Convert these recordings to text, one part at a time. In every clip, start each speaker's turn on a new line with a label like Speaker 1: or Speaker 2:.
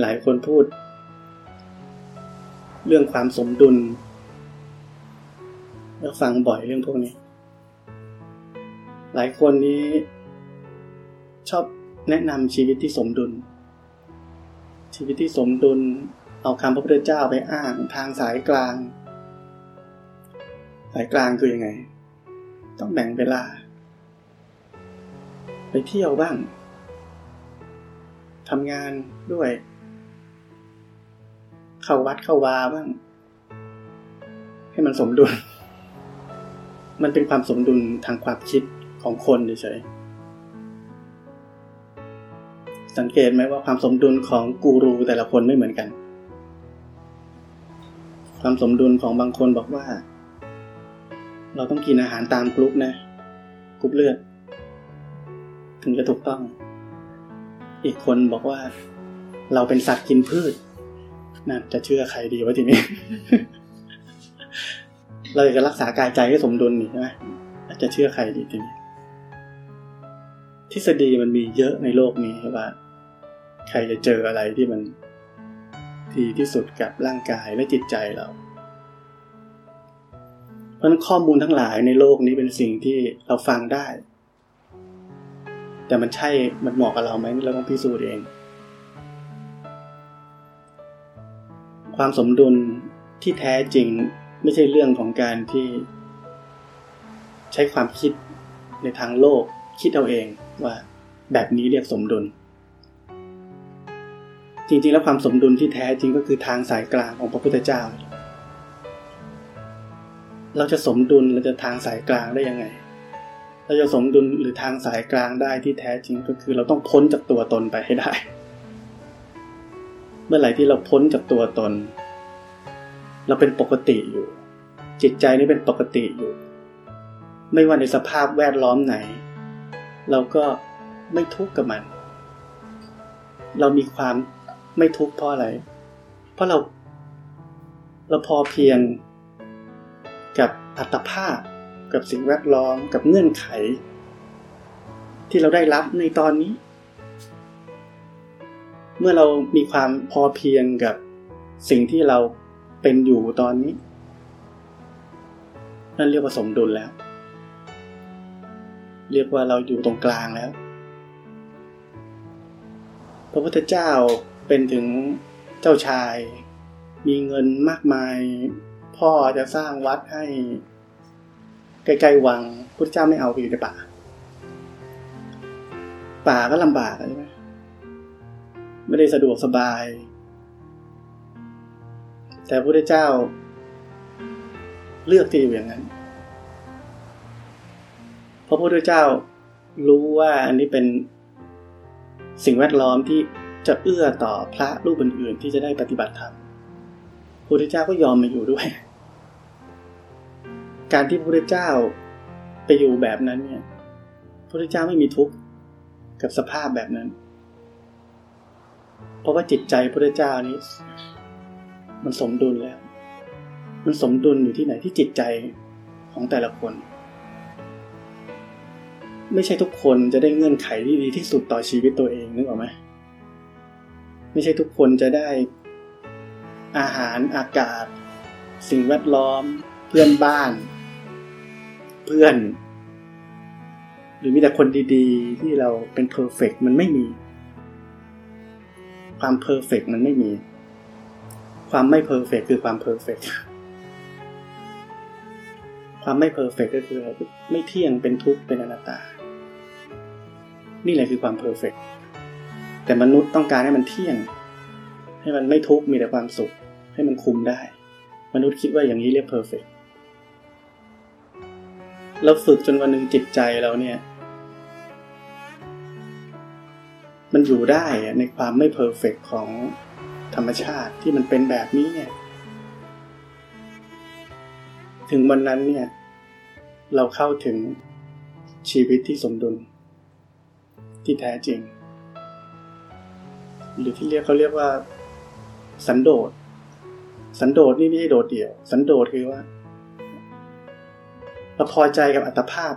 Speaker 1: หลายคนพูด เรื่องความสมดุล แล้วฟังบ่อยเรื่องพวกนี้ หลายคนนี้ชอบแนะนำชีวิตที่สมดุล ชีวิตที่สมดุล เอาคำพระพุทธเจ้าไปอ้างทางสายกลาง สายกลางคือยังไง ต้องแบ่งเวลา ไปเที่ยวบ้างทำงานด้วย เข้าวัดเข้าวาบ้างให้มันสมดุล มันเป็นความสมดุลทางความคิดของคนเฉยสังเกตไหมว่าความสมดุลของกูรูแต่ละคนไม่เหมือนกัน ความสมดุลของบางคนบอกว่า เราต้องกินอาหารตามกรุ๊ปนะกรุ๊ปเลือด ถึงจะถูกต้อง อีกคนบอกว่า เราเป็นสัตว์กินพืช นั่นจะเชื่อใครดีวะทีนี้ เราจะรักษากายใจให้สมดุลนี่ใช่ไหมจะเชื่อใครดีทีนี้ ทฤษฎีมันมีเยอะในโลกนี้ว่า ใครจะเจออะไรที่มันดีที่สุดกับร่างกายและจิตใจเรา เพราะนั้นข้อมูลทั้งหลายในโลกนี้เป็นสิ่งที่เราฟังได้ แต่มันใช่มันเหมาะกับเราไหมเราต้องพิสูจน์เอง ความสมดุลที่แท้จริงไม่ใช่เรื่องของการที่ ใช้ความคิดในทางโลกคิดเอาเองว่าแบบนี้เรียกสมดุล จริงๆ แล้วความสมดุลที่แท้จริงก็คือทางสายกลางของพระพุทธเจ้า เราจะสมดุลเราจะทางสายกลางได้ยังไง เราจะสมดุลหรือทางสายกลางได้ที่แท้จริงก็คือเราต้องพ้นจากตัวตนไปให้ได้ มื่อไหร่ที่เราพ้นจากตัวตน เราเป็นปกติอยู่ จิตใจนี้เป็นปกติอยู่ ไม่ว่าในสภาพแวดล้อมไหน เราก็ไม่ทุกข์กับมัน เรามีความไม่ทุกข์เพราะอะไร เพราะเรา เราพอเพียงกับอัตภาพ กับสิ่งแวดล้อม กับเงื่อนไข ที่เราได้รับในตอนนี้ เมื่อเรามีความพอเพียงกับสิ่งที่เราเป็นอยู่ตอนนี้ นั่นเรียกว่าสมดุลแล้ว เรียกว่าเราอยู่ตรงกลางแล้ว พระพุทธเจ้าเป็นถึงเจ้าชาย มีเงินมากมาย พ่อจะสร้างวัดให้ใกล้ๆวังพุทธเจ้าไม่เอาไปอยู่ในป่า ป่าก็ลำบากใช่ไหม ไม่ได้สะดวกสบาย แต่พระพุทธเจ้า เลือกที่อยู่อย่างนั้นเพระพุทธเจ้ารู้ว่าอันนี้เป็นสิ่งแวดล้อมที่จะเอื้อต่อพระรูปอื่นๆที่จะได้ปฏิบัติธรรมพระพุทธเจ้าก็ยอมมาอยู่ด้วย การที่พระพุทธเจ้าไปอยู่แบบนั้นเนี่ยพระพุทธเจ้าไม่มีทุกข์กับสภาพแบบนั้น เพราะว่าจิตใจพระพุทธเจ้านี้ มันสมดุลแล้ว มันสมดุลอยู่ที่ไหนที่จิตใจของแต่ละคน ไม่ใช่ทุกคนจะได้เงื่อนไขที่ดีที่สุดต่อชีวิตตัวเองนึกออกไหมไม่ใช่ทุกคนจะได้อาหารอากาศ สิ่งแวดล้อม เพื่อนบ้าน เพื่อน หรือมีแต่คนดีๆ ที่เราเป็นเพอร์เฟกมันไม่มี ความ perfect มันไม่มี ความไม่ perfect คือความ perfect ความไม่ perfect ก็คือ ไม่เที่ยงเป็นทุกข์เป็นอนัตตา นี่แหละคือความ perfect แต่มนุษย์ต้องการให้มันเที่ยง ให้มันไม่ทุกข์มีแต่ความสุข ให้มันคุมได้ มนุษย์คิดว่าอย่างนี้เรียก perfect เราฝึกจนวันหนึ่งจิตใจเราเนี่ย มันอยู่ได้ในความไม่เพอร์เฟกของธรรมชาติที่มันเป็นแบบนี้เนี่ย ถึงวันนั้นเนี่ย เราเข้าถึงชีวิตที่สมดุล ที่แท้จริง หรือที่เรียกเขาเรียกว่า สันโดษสันโดษนี่ไม่ใช่โดดเดี่ยว สันโดษคือว่าเราพอใจกับอัตภาพ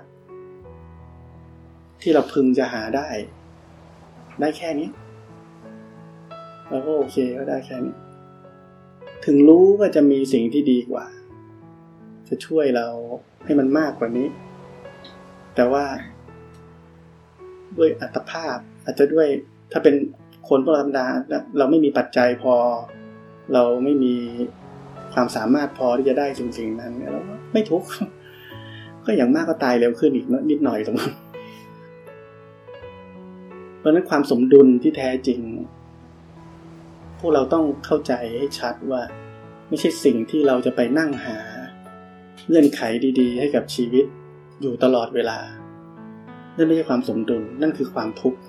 Speaker 1: ที่เราพึงจะหาได้ ได้แค่นี้เราก็โอเคก็ได้แค่นี้ ถึงรู้ว่าจะมีสิ่งที่ดีกว่า จะช่วยเราให้มันมากกว่านี้ แต่ว่า ด้วยอัตภาพอาจจะด้วยถ้าเป็นคนธรรมดาเราไม่มีปัจจัยพอ เราไม่มีความสามารถพอที่จะได้สิ่งสิ่งนั้นเราไม่ทุกข์ก็อย่างมากก็ตายเร็วขึ้นอีกนิดหน่อยตรงนั้ เพราะนั้นความสมดุลที่แท้จริง พวกเราต้องเข้าใจให้ชัดว่า ไม่ใช่สิ่งที่เราจะไปนั่งหา เงื่อนไขดีๆ ให้กับชีวิตอยู่ตลอดเวลา นั่นไม่ใช่ความสมดุลนั่นคือความทุกข์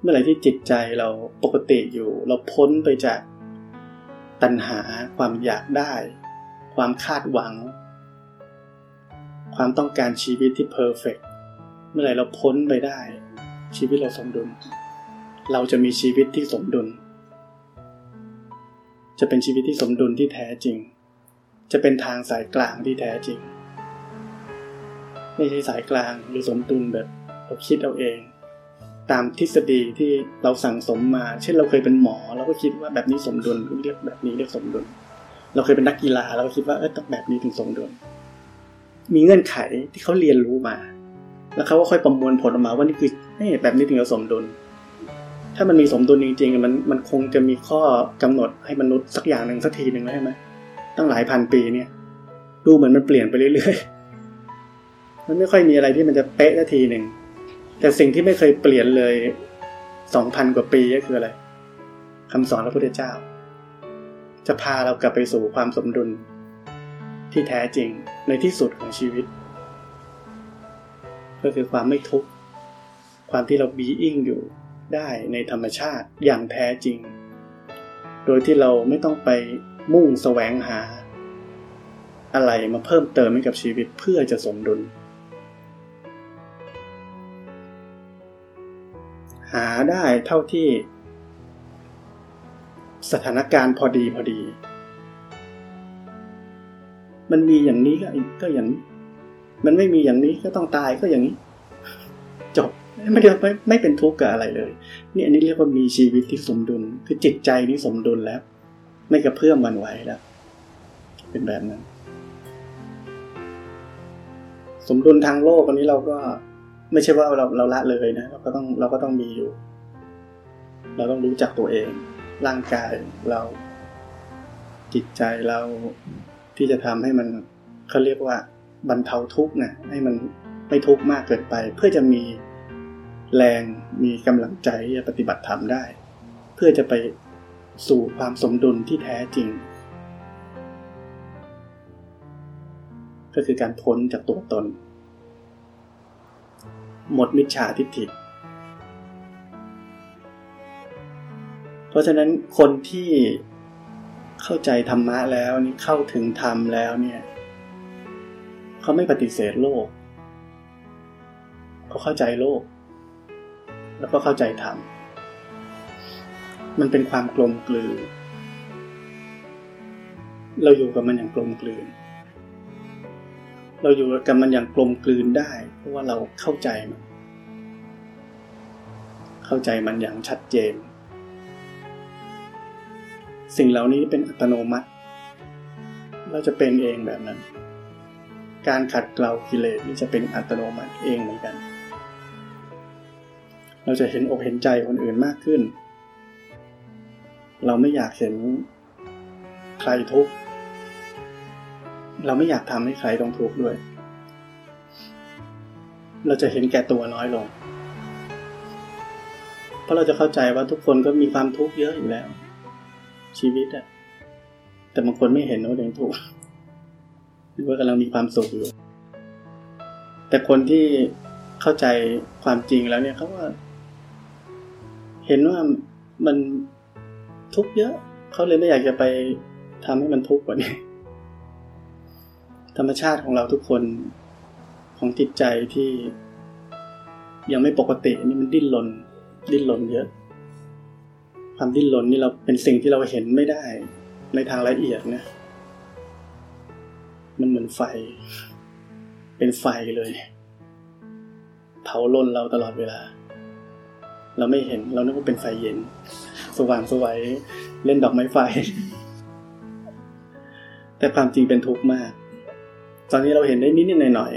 Speaker 1: เมื่อไหร่ที่จิตใจเราปกติอยู่ เราพ้นไปจากตัณหาความอยากได้ ความคาดหวัง ความต้องการชีวิตที่เพอร์เฟก เมื่อไหร่เราพ้นไปได้ ชีวิตเราสมดุล เราจะมีชีวิตที่สมดุล จะเป็นชีวิตที่สมดุลที่แท้จริง จะเป็นทางสายกลางที่แท้จริง ไม่ใช่สายกลางหรือสมดุลแบบเราคิดเอาเอง ตามทฤษฎีที่เราสั่งสมมา เช่นเราเคยเป็นหมอ เราก็คิดว่าแบบนี้สมดุลเรียกแบบนี้เรียกสมดุล เราเคยเป็นนักกีฬาเราก็คิดว่าเออต้องแบบนี้ถึงสมดุล มีเงื่อนไขที่เขาเรียนรู้มา แล้วเขาก็ค่อยประมวลผลออกมาว่านี่คือแบบนี้ถึงจะสมดุล ถ้ามันมีสมดุลจริงๆมันมันคงจะมีข้อกำหนดให้มนุษย์สักอย่างหนึ่งสักทีหนึ่งแล้วใช่ไหมตั้งหลายพันปีเนี่ย ดูเหมือนมันเปลี่ยนไปเรื่อยๆ มันไม่ค่อยมีอะไรที่มันจะเป๊ะสักทีหนึ่ง แต่สิ่งที่ไม่เคยเปลี่ยนเลยสองพันกว่าปีก็คืออะไรคำสอนพระพุทธเจ้า จะพาเรากลับไปสู่ความสมดุลที่แท้จริงในที่สุดของชีวิต ก็คือความไม่ทุกข์ความที่เราบีอิงอยู่ได้ในธรรมชาติอย่างแท้จริง โดยที่เราไม่ต้องไปมุ่งแสวงหา อะไรมาเพิ่มเติมให้กับชีวิตเพื่อจะสมดุล หาได้เท่าที่ สถานการณ์พอดีพอดี มันมีอย่างนี้ก็ก็อย่างนี้ มันไม่มีอย่างนี้ก็ต้องตายก็อย่างนี้ จบไม่ไม่ไม่เป็นทุกข์กับอะไรเลย นี่อันนี้เรียกว่ามีชีวิตที่สมดุล คือจิตใจนี้สมดุลแล้ว ไม่กระเพื่อมวันไหวแล้ว เป็นแบบนั้น สมดุลทางโลกอันนี้เราก็ ไม่ใช่ว่าเราเราละเลยนะเราก็ต้องเราก็ต้องมีอยู่ เราต้องรู้จักตัวเอง ร่างกายเรา จิตใจเราที่จะทำให้มันเขาเรียกว่า บรรเทาทุกข์นะให้มันไม่ทุกข์มากเกินไป เพื่อจะมีแรงมีกำลังใจจะปฏิบัติธรรมได้ เพื่อจะไปสู่ความสมดุลที่แท้จริง ก็คือการพ้นจากตัวตน หมดมิจฉาทิฏฐิเพราะฉะนั้นคนที่เข้าใจธรรมะแล้วนี่เข้าถึงธรรมแล้วเนี่ย เขาไม่ปฏิเสธโลก เขาเข้าใจโลก แล้วก็เข้าใจธรรม มันเป็นความกลมกลืน เราอยู่กับมันอย่างกลมกลืน เราอยู่กับมันอย่างกลมกลืนได้ เพราะว่าเราเข้าใจมัน เข้าใจมันอย่างชัดเจน สิ่งเหล่านี้เป็นอัตโนมัติ เราจะเป็นเองแบบนั้น การขัดเกลากิเลสนี่จะเป็นอัตโนมัติเองเหมือนกัน เราจะเห็นอกเห็นใจคนอื่นมากขึ้น เราไม่อยากเห็นใครทุกข์ เราไม่อยากทำให้ใครต้องทุกข์ด้วย เราจะเห็นแก่ตัวน้อยลง เพราะเราจะเข้าใจว่าทุกคนก็มีความทุกข์เยอะอยู่แล้ว ชีวิตอะแต่บางคนไม่เห็นว่าเองทุกข์ ว่ากำลังมีความสุขอยู่ แต่คนที่เข้าใจความจริงแล้วเนี่ยเขาว่า เห็นว่ามันทุกข์เยอะเขาเลยไม่อยากจะไปทำให้มันทุกข์กว่านี้ธรรมชาติของเราทุกคนของจิตใจที่ยังไม่ปกตินี่มันดิ้นรนดิ้นรนเยอะ ความดิ้นรนนี่เราเป็นสิ่งที่เราเห็นไม่ได้ในทางละเอียดนะ มันเหมือนไฟ เป็นไฟเลย เผาลนเราตลอดเวลา เราไม่เห็นเรานึกว่าเป็นไฟเย็น สว่างสวยเล่นดอกไม้ไฟ แต่ความจริงเป็นทุกข์มาก ตอนนี้เราเห็นได้นิดๆหน่อย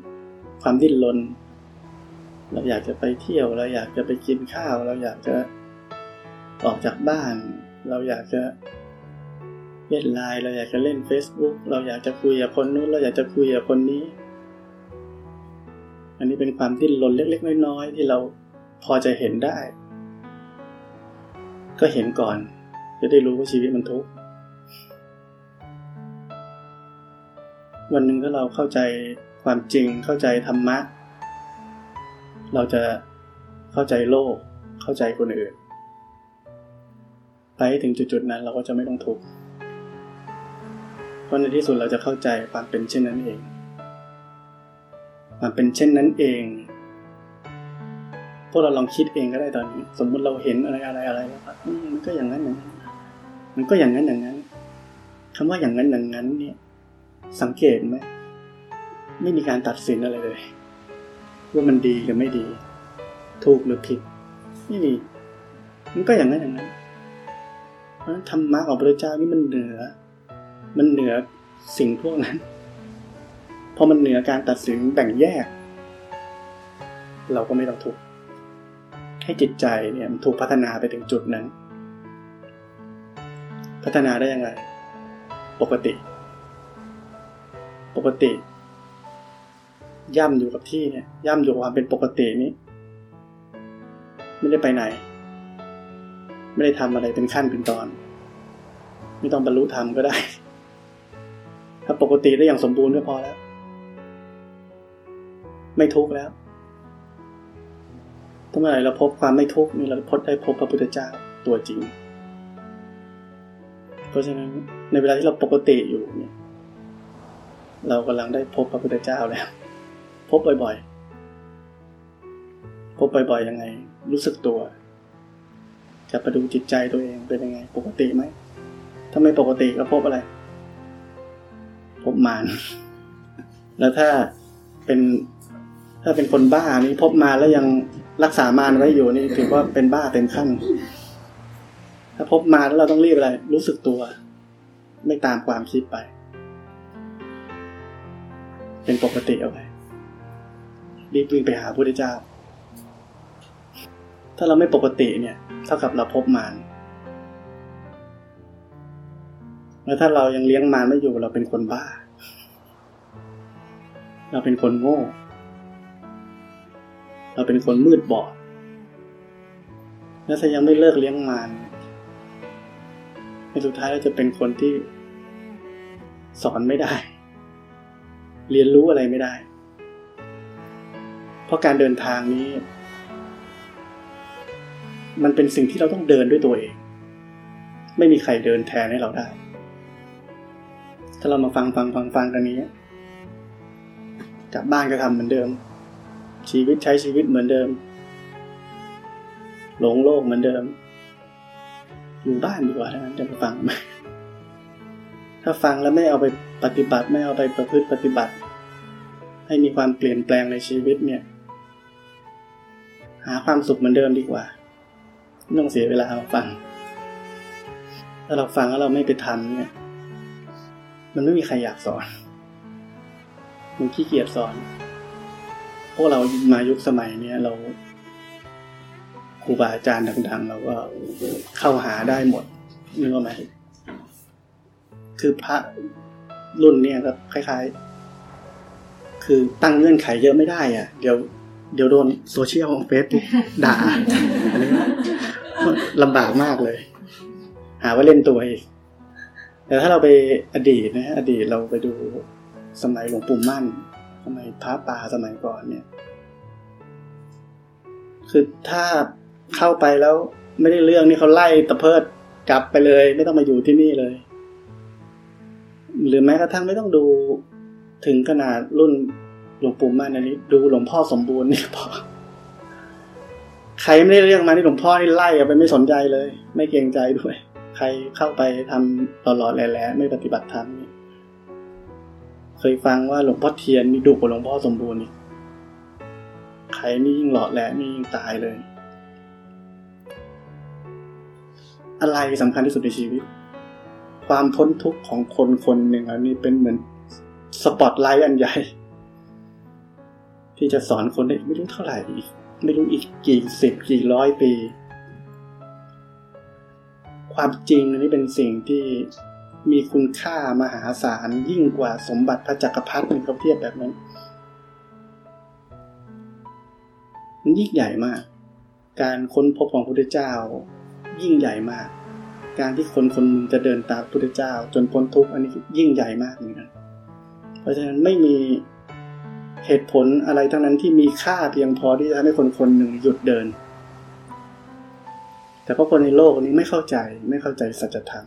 Speaker 1: ๆความดิ้นรนเราอยากจะไปเที่ยวเราอยากจะไปกินข้าว เราอยากจะออกจากบ้าน เราอยากจะ เล่นไลน์เราอยากจะเล่น Facebook เราอยากจะคุยกับคนนู้นเราอยากจะคุยกับคนนี้ อันนี้เป็นความดิ้นรนเล็กๆ น้อยๆ ที่เราพอจะเห็นได้ ก็เห็นก่อน จะได้รู้ว่าชีวิตมันทุกข์วันหนึ่งถ้าเราเข้าใจความจริงเข้าใจธรรมะ เราจะเข้าใจโลก เข้าใจคนอื่น ไปถึงจุดๆนั้นเราก็จะไม่ต้องทุกข์ เพราะในที่สุดเราจะเข้าใจความเป็นเช่นนั้นเอง ความเป็นเช่นนั้นเอง พวกเราลองคิดเองก็ได้ตอนนี้ สมมุติเราเห็นอะไรอะไรอะไรแล้วมันก็อย่างนั้นอย่างนั้นมันก็อย่างนั้นอย่างนั้นคำว่าอย่างนั้นอย่างนั้นเนี่ย สังเกตไหมไม่มีการตัดสินอะไรเลย ว่ามันดีหรือไม่ดี ถูกหรือผิด ไม่มี มันก็อย่างนั้นอย่างนั้น เพราะธรรมะของพระเจ้านี่มันเหนือ มันเหนือสิ่งพวกนั้นพอมันเหนือการตัดสินแบ่งแยก เราก็ไม่ต้องทุกข์ให้จิตใจเนี่ยมันถูกพัฒนาไปถึงจุดนั้น พัฒนาได้ยังไง ปกติ ปกติ ย่ำอยู่กับที่เนี่ย ย่ำอยู่ความเป็นปกตินี้ ไม่ได้ไปไหน ไม่ได้ทำอะไรเป็นขั้นเป็นตอน ไม่ต้องบรรลุธรรมก็ได้ ถ้าปกติได้อย่างสมบูรณ์ก็พอแล้ว ไม่ทุกข์แล้วถ้าเมื่อไหร่เราพบความไม่ทุกข์นี่เราพบได้พบพระพุทธเจ้าตัวจริง เพราะฉะนั้นในเวลาที่เราปกติอยู่เนี่ย เรากำลังได้พบพระพุทธเจ้าแล้ว พบบ่อยๆ พบบ่อยๆยังไง รู้สึกตัว จะไปดูจิตใจตัวเองเป็นยังไง ปกติไหมถ้าไม่ปกติก็พบอะไร พบมารแล้วถ้าเป็นถ้าเป็นคนบ้านี่พบมาแล้วยังรักษามารไว้อยู่นี่ถือว่าเป็นบ้าเต็มขั้นถ้าพบมาแล้วเราต้องรีบอะไร รู้สึกตัว ไม่ตามความคิดไป เป็นปกติเอาไว้รีบวิ่งไปหาพระพุทธเจ้า ถ้าเราไม่ปกติเนี่ย เท่ากับเราพบมาร แล้วถ้าเรายังเลี้ยงมารไม่อยู่เราเป็นคนบ้า เราเป็นคนโง่ เราเป็นคนมืดบอด แล้วถ้ายังไม่เลิกเลี้ยงมารในสุดท้ายเราจะเป็นคนที่สอนไม่ได้ เรียนรู้อะไรไม่ได้ เพราะการเดินทางนี้ มันเป็นสิ่งที่เราต้องเดินด้วยตัวเอง ไม่มีใครเดินแทนให้เราได้ถ้าเรามาฟังฟังฟังฟังกันนี้กลับบ้านก็ทำเหมือนเดิม ชีวิตใช้ชีวิตเหมือนเดิม หลงโลกเหมือนเดิม อยู่บ้านดีกว่าถ้างั้นจะมาฟังไหมถ้าฟังแล้วไม่เอาไปปฏิบัติไม่เอาไปประพฤติปฏิบัติ ให้มีความเปลี่ยนแปลงในชีวิตเนี่ย หาความสุขเหมือนเดิมดีกว่าไม่ต้องเสียเวลาฟังถ้าเราฟังแล้วเราไม่ไปทำเนี่ย มันไม่มีใครอยากสอนมันขี้เกียจสอน พวกเรามายุคสมัยเนี้ยเราครูบาอาจารย์ดังๆเราก็เข้าหาได้หมดนึกออกไหมคือพระรุ่นเนี้ยก็คล้าย ๆ คือตั้งเงื่อนไขเยอะไม่ได้อะ เดี๋ยวเดี๋ยวโดนโซเชียลเฟซด่าอันนี้ลำบากมากเลย หาว่าเล่นตัวอีก แต่ถ้าเราไปอดีตนะอดีตเราไปดูสมัยหลวงปู่มั่น สมัยพระป่าสมัยก่อนเนี่ย คือถ้าเข้าไปแล้วไม่ได้เรื่องนี่เขาไล่ตะเพิดกลับไปเลย ไม่ต้องมาอยู่ที่นี่เลย หรือแม้กระทั่งไม่ต้องดูถึงขนาดรุ่นหลวงปู่มั่นอันนี้ ดูหลวงพ่อสมบูรณ์นี่พอใครไม่ได้เรื่องมาที่หลวงพ่อนี่ไล่ไปไม่สนใจเลย ไม่เกรงใจด้วย ใครเข้าไปทำหล่อๆแหล่ๆไม่ปฏิบัติธรรมนี่เคยฟังว่าหลวงพ่อเทียนมีดุกว่าหลวงพ่อสมบูรณ์นี่ใครนี่ยิ่งหล่อแหละนี่ยิ่งตายเลย อะไรสำคัญที่สุดในชีวิต ความพ้นทุกข์ของคนคนหนึ่งอันนี้เป็นเหมือนสปอตไลท์อันใหญ่ ที่จะสอนคนได้ไม่รู้เท่าไหร่อีก ไม่รู้อีกกี่สิบกี่ร้อยปี ความจริงนนี้เป็นสิ่งที่มีคุณค่ามหาศาลยิ่งกว่าสมบัติพระจักรพรรดิเขาเทียบแบบนั้น มันยิ่งใหญ่มาก การค้นพบของพระพุทธเจ้า ยิ่งใหญ่มาก การที่คนคนนึงจะเดินตามพระพุทธเจ้า จนพ้นทุกข์อันนี้ยิ่งใหญ่มากเหมือนกันเพราะฉะนั้นไม่มีเหตุผลอะไรทั้งนั้นที่มีค่าเพียงพอที่จะทำให้คนคนหนึ่งหยุดเดิน แต่เพราะคนในโลกนี้ไม่เข้าใจไม่เข้าใจสัจธรรม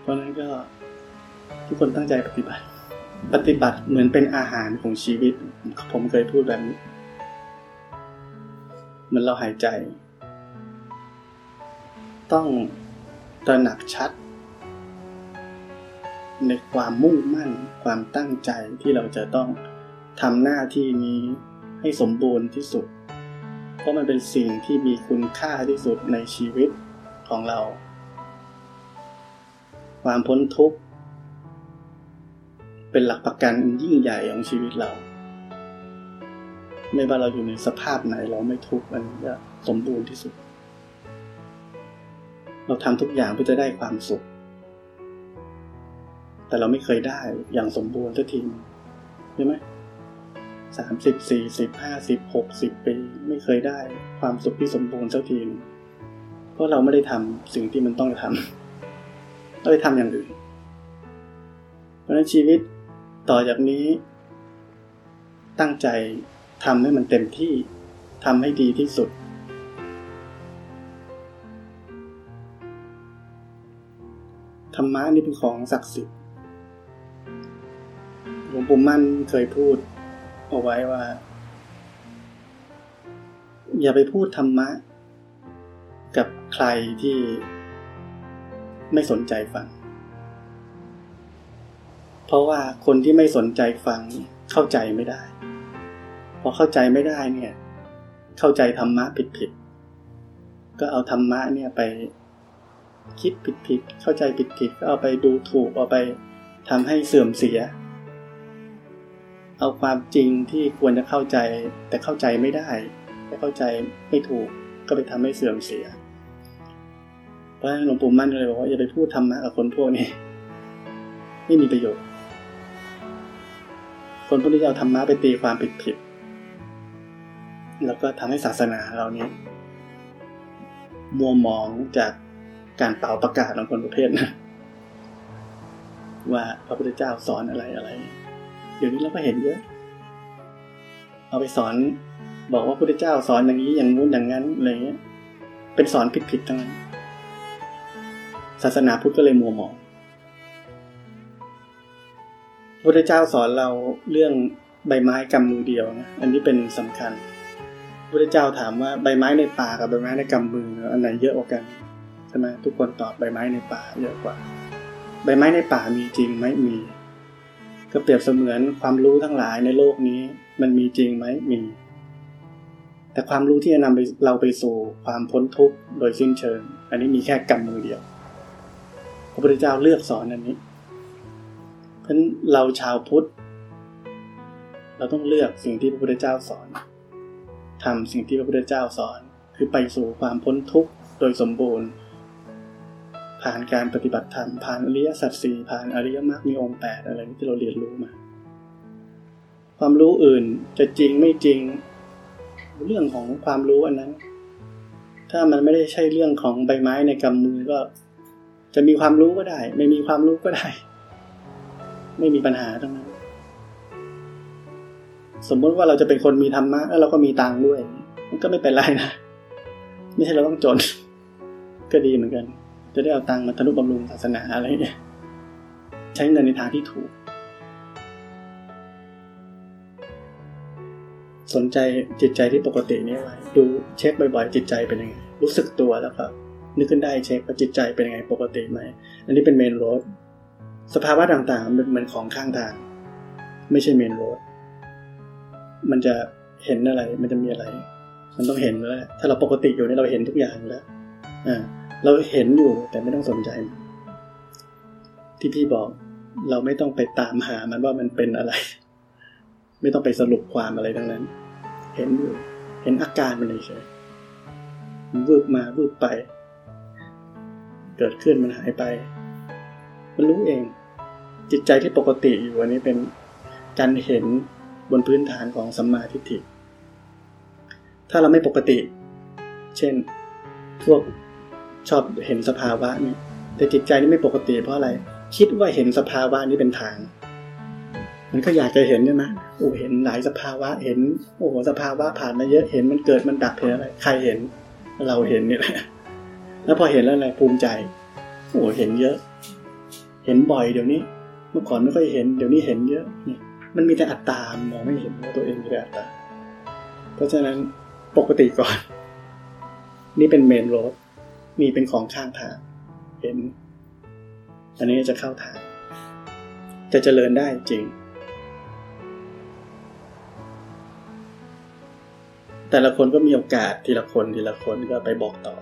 Speaker 1: เพราะนั้นก็ทุกคนตั้งใจปฏิบัติ ปฏิบัติเหมือนเป็นอาหารของชีวิต ผมเคยพูดแบบนี้เหมือนเราหายใจ ต้องตระหนักชัด ในความมุ่งมั่นความตั้งใจที่เราจะต้องทำหน้าที่นี้ให้สมบูรณ์ที่สุด เพราะมันเป็นสิ่งที่มีคุณค่าที่สุดในชีวิตของเรา ความพ้นทุกข์ เป็นหลักประกันยิ่งใหญ่ของชีวิตเรา ไม่ว่าเราอยู่ในสภาพไหนเราไม่ทุกข์มันจะสมบูรณ์ที่สุด เราทำทุกอย่างเพื่อจะได้ความสุข แต่เราไม่เคยได้อย่างสมบูรณ์สักทีใช่ไหม สามสิบสี่สิบห้าสิบหกสิบปีไม่เคยได้ความสุขที่สมบูรณ์สักทีเพราะเราไม่ได้ทำสิ่งที่มันต้องทำเราไปทำอย่างอื่น เพราะฉะนั้นชีวิตต่อจากนี้ ตั้งใจทำให้มันเต็มที่ทำให้ดีที่สุดธรรมะนี่เป็นของศักดิ์สิทธิ์หลวงปู่มั่นเคยพูด เอาไว้ว่า อย่าไปพูดธรรมะ กับใครที่ไม่สนใจฟัง เพราะว่าคนที่ไม่สนใจฟังเข้าใจไม่ได้ พอเข้าใจไม่ได้เนี่ย เข้าใจธรรมะผิดผิดก็เอาธรรมะเนี่ยไปคิดผิดผิดเข้าใจผิดผิดก็เอาไปดูถูก เอาไปทำให้เสื่อมเสีย เอาความจริงที่ควรจะเข้าใจ แต่เข้าใจไม่ได้แต่เข้าใจไม่ถูกก็ไปทำให้เสื่อมเสีย เพราะฉะนั้นหลวงปู่มั่นเลยบอกว่าอย่าไปพูดธรรมะกับคนพวกนี้ไม่มีประโยชน์ คนพวกนี้เอาธรรมะไปตีความผิดผิดแล้วก็ทำให้ศาสนาเรานี้มัวมองจากการเป่าประกาศของคนประเภทนะว่าพระพุทธเจ้าสอนอะไรอะไร เดี๋ยวนี้เราก็เห็นเยอะ เอาไปสอน บอกว่าพระพุทธเจ้าสอนอย่างนี้อย่างงู้นอย่างนั้นอะไรเงี้ย เป็นสอนผิดๆทั้งนั้น ศาสนาพุทธก็เลยมัวหมองพุทธเจ้าสอนเราเรื่องใบไม้กำมือเดียวนะ อันนี้เป็นสำคัญพุทธเจ้าถามว่าใบไม้ในป่ากับใบไม้ในกำมืออันไหนเยอะกว่ากันใช่ไหมทุกคนตอบใบไม้ในป่าเยอะกว่า ใบไม้ในป่ามีจริงไหมมี ก็เปรียบเสมือนความรู้ทั้งหลายในโลกนี้ มันมีจริงไหมมี แต่ความรู้ที่จะนำไปเราไปสู่ความพ้นทุกข์โดยสิ้นเชิง อันนี้มีแค่กำมือเดียว พระพุทธเจ้าเลือกสอนอันนี้ เพราะเราชาวพุทธ เราต้องเลือกสิ่งที่พระพุทธเจ้าสอนทำสิ่งที่พระพุทธเจ้าสอน คือไปสู่ความพ้นทุกข์โดยสมบูรณ์ ผ่านการปฏิบัติธรรมผ่านอริยสัจสี่ผ่านอริยมรรคมีองค์แปดอะไรที่เราเรียนรู้มา ความรู้อื่นจะจริงไม่จริง เรื่องของความรู้อันนั้น ถ้ามันไม่ได้ใช่เรื่องของใบไม้ในกำมือก็ จะมีความรู้ก็ได้ ไม่มีความรู้ก็ได้ ไม่มีปัญหาทั้งนั้น สมมติว่าเราจะเป็นคนมีธรรมะแล้วเราก็มีตังด้วย มันก็ไม่เป็นไรนะไม่ใช่เราต้องจน ก็ดีเหมือนกัน จะได้เอาตังค์มาทนุบำรุงศาสนาอะไรเนี่ยใช้เงินในทางที่ถูก สนใจจิตใจที่ปกตินี้ไว้ดูเช็คบ่อยๆ จิตใจเป็นยังไง รู้สึกตัวแล้วครับนึกขึ้นได้เช็คว่าจิตใจเป็นยังไงปกติไหม อันนี้เป็นเมนโรดสภาวะต่างๆมันเหมือนของข้างทาง ไม่ใช่เมนโรดมันจะเห็นอะไร มันจะมีอะไร มันต้องเห็นแล้วถ้าเราปกติอยู่นี่เราเห็นทุกอย่างแล้ว อ่า เราเห็นอยู่แต่ไม่ต้องสนใจ ที่พี่บอก เราไม่ต้องไปตามหามันว่ามันเป็นอะไร ไม่ต้องไปสรุปความอะไรทั้งนั้น เห็นอยู่ เห็นอาการมันเฉยมันวืบมาวืบไป เกิดขึ้นมันหายไป มันรู้เอง จิตใจที่ปกติอยู่อันนี้เป็นการเห็นบนพื้นฐานของสัมมาทิฏฐิ ถ้าเราไม่ปกติ เช่น พวก ชอบเห็นสภาวะนี่แต่จิตใจนี่ไม่ปกติเพราะอะไร คิดว่าเห็นสภาวะนี้เป็นทาง มันก็อยากจะเห็นใช่ไหมโอ้เห็นหลายสภาวะเห็น โอ้สภาวะผ่านมาเยอะเห็นมันเกิดมันดับเห็นอะไร ใครเห็น เราเห็นนี่แหละแล้วพอเห็นแล้วอะไรภูมิใจ โอ้เห็นเยอะ เห็นบ่อยเดี๋ยวนี้ เมื่อก่อนไม่ค่อยเห็น เดี๋ยวนี้เห็นเยอะนี่มันมีแต่อัตตามองไม่เห็นว่าตัวเองมีแต่อัตตาเพราะฉะนั้นปกติก่อน นี่เป็นเมนโรด มีเป็นของข้างทางเห็น อันนี้จะเข้าทาง จะเจริญได้จริง แต่ละคนก็มีโอกาสทีละคนทีละคนก็ไปบอกต่อ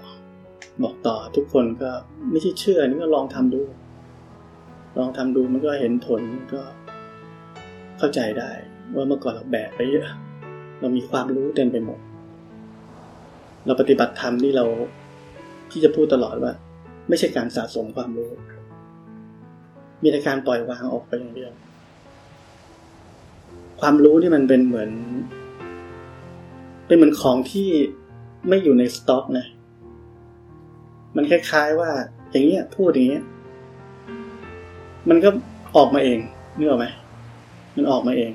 Speaker 1: บอกต่อทุกคนก็ไม่ใช่เชื่อนี่ก็ลองทำดู ลองทำดูมันก็เห็นผลก็เข้าใจได้ว่าเมื่อก่อนเราแบกไปเยอะ เรามีความรู้เต็มไปหมด เราปฏิบัติธรรมนี่เรา ที่จะพูดตลอดว่า ไม่ใช่การสะสมความรู้ มีแต่การปล่อยวางออกไปอย่างเดียวความรู้นี่มันเป็นเหมือน เป็นเหมือนของที่ไม่อยู่ในสต็อกนะ มันคล้ายๆว่า อย่างเงี้ยพูดอย่างเงี้ย มันก็ออกมาเองนึกออกไหมมันออกมาเอง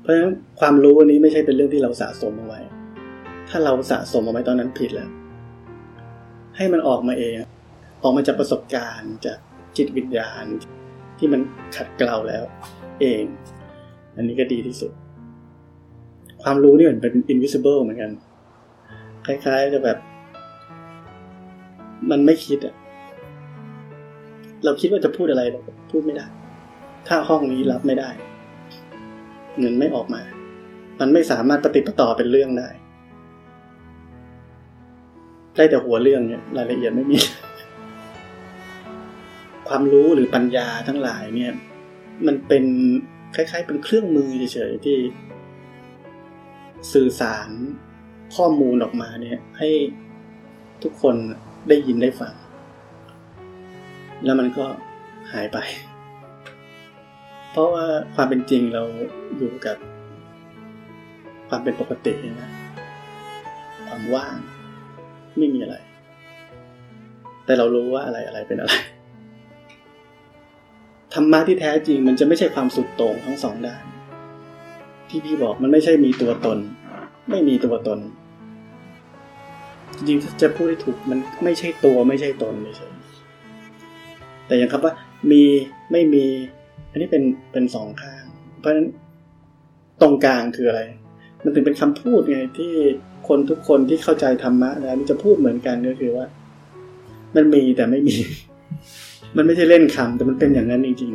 Speaker 1: เพราะฉะนั้นความรู้อันนี้ไม่ใช่เป็นเรื่องที่เราสะสมเอาไว้ ถ้าเราสะสมเอาไว้ตอนนั้นผิดแล้ว ให้มันออกมาเอง ออกมาจากประสบการณ์จากจิตวิญญาณที่มันขัดเกลาแล้ว เอง อันนี้ก็ดีที่สุด ความรู้นี่เหมือนเป็น invisible เหมือนกัน คล้ายๆจะแบบ มันไม่คิดอะเราคิดว่าจะพูดอะไรเราพูดไม่ได้ ถ้าห้องนี้รับไม่ได้ เงินไม่ออกมา มันไม่สามารถปฏิปต่อเป็นเรื่องได้ ได้แต่หัวเรื่องเนี่ยรายละเอียดไม่มี ความรู้หรือปัญญาทั้งหลายเนี่ย มันเป็นคล้ายๆ เป็นเครื่องมือเฉยๆที่ สื่อสารข้อมูลออกมาเนี่ย ให้ทุกคนได้ยินได้ฟัง แล้วมันก็หายไป เพราะว่าความเป็นจริงเราอยู่กับ ความเป็นปกตินะ ความว่าง ไม่มีอะไร แต่เรารู้ว่าอะไรอะไรเป็นอะไร ธรรมะที่แท้จริงมันจะไม่ใช่ความสุดโต่งทั้งสองด้าน ที่พี่บอกมันไม่ใช่มีตัวตน ไม่มีตัวตน จริงจะพูดให้ถูกมันไม่ใช่ตัวไม่ใช่ตนไม่ใช่แต่อย่างคำว่ามีไม่มี อันนี้เป็นเป็นสองข้าง เพราะฉะนั้นตรงกลางคืออะไร มันถึงเป็นคำพูดไงที่คนทุกคนที่เข้าใจธรรมะนะมันจะพูดเหมือนกันก็คือว่า มันมีแต่ไม่มี มันไม่ใช่เล่นคำแต่มันเป็นอย่างนั้นจริง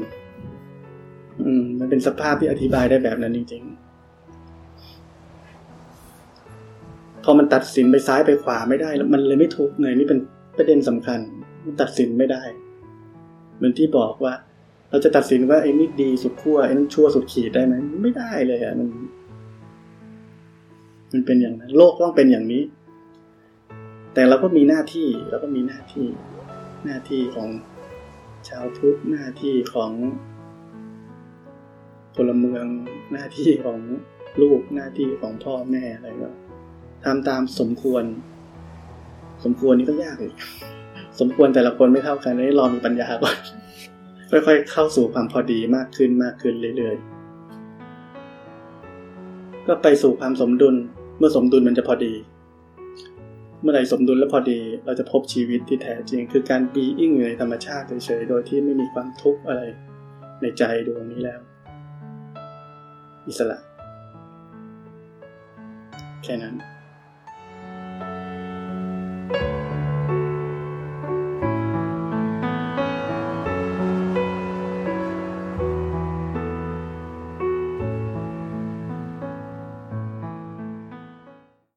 Speaker 1: ๆ อืม มันเป็นสภาพที่อธิบายได้แบบนั้นจริง ๆ พอมันตัดสินไปซ้ายไปขวาไม่ได้แล้วมันเลยไม่ถูกไงนี่เป็นประเด็นสำคัญ มันตัดสินไม่ได้ เหมือนที่บอกว่า เราจะตัดสินว่าไอ้นี่ดีสุดขั้วไอ้นั่นชั่วสุดขีดได้ไหมไม่ได้เลยอะมัน มันเป็นอย่างนั้นโลกต้องเป็นอย่างนี้ แต่เราก็มีหน้าที่เราก็มีหน้าที่หน้าที่ของชาวพุทธหน้าที่ของพลเมืองหน้าที่ของลูกหน้าที่ของพ่อแม่อะไรก็ทำตามสมควร สมควรนี่ก็ยากอีกสมควรแต่ละคนไม่เท่ากันเลยรอมีปัญญาก่อนค่อยๆเข้าสู่ความพอดีมากขึ้นมากขึ้นเรื่อยๆก็ไปสู่ความสมดุล เมื่อสมดุลมันจะพอดี เมื่อไหร่สมดุลและพอดี เราจะพบชีวิตที่แท้จริง คือการบีอิ่งอยู่ในธรรมชาติเฉยๆ โดยที่ไม่มีความทุกข์อะไรในใจดวงนี้แล้ว อิสระ แค่นั้น thank you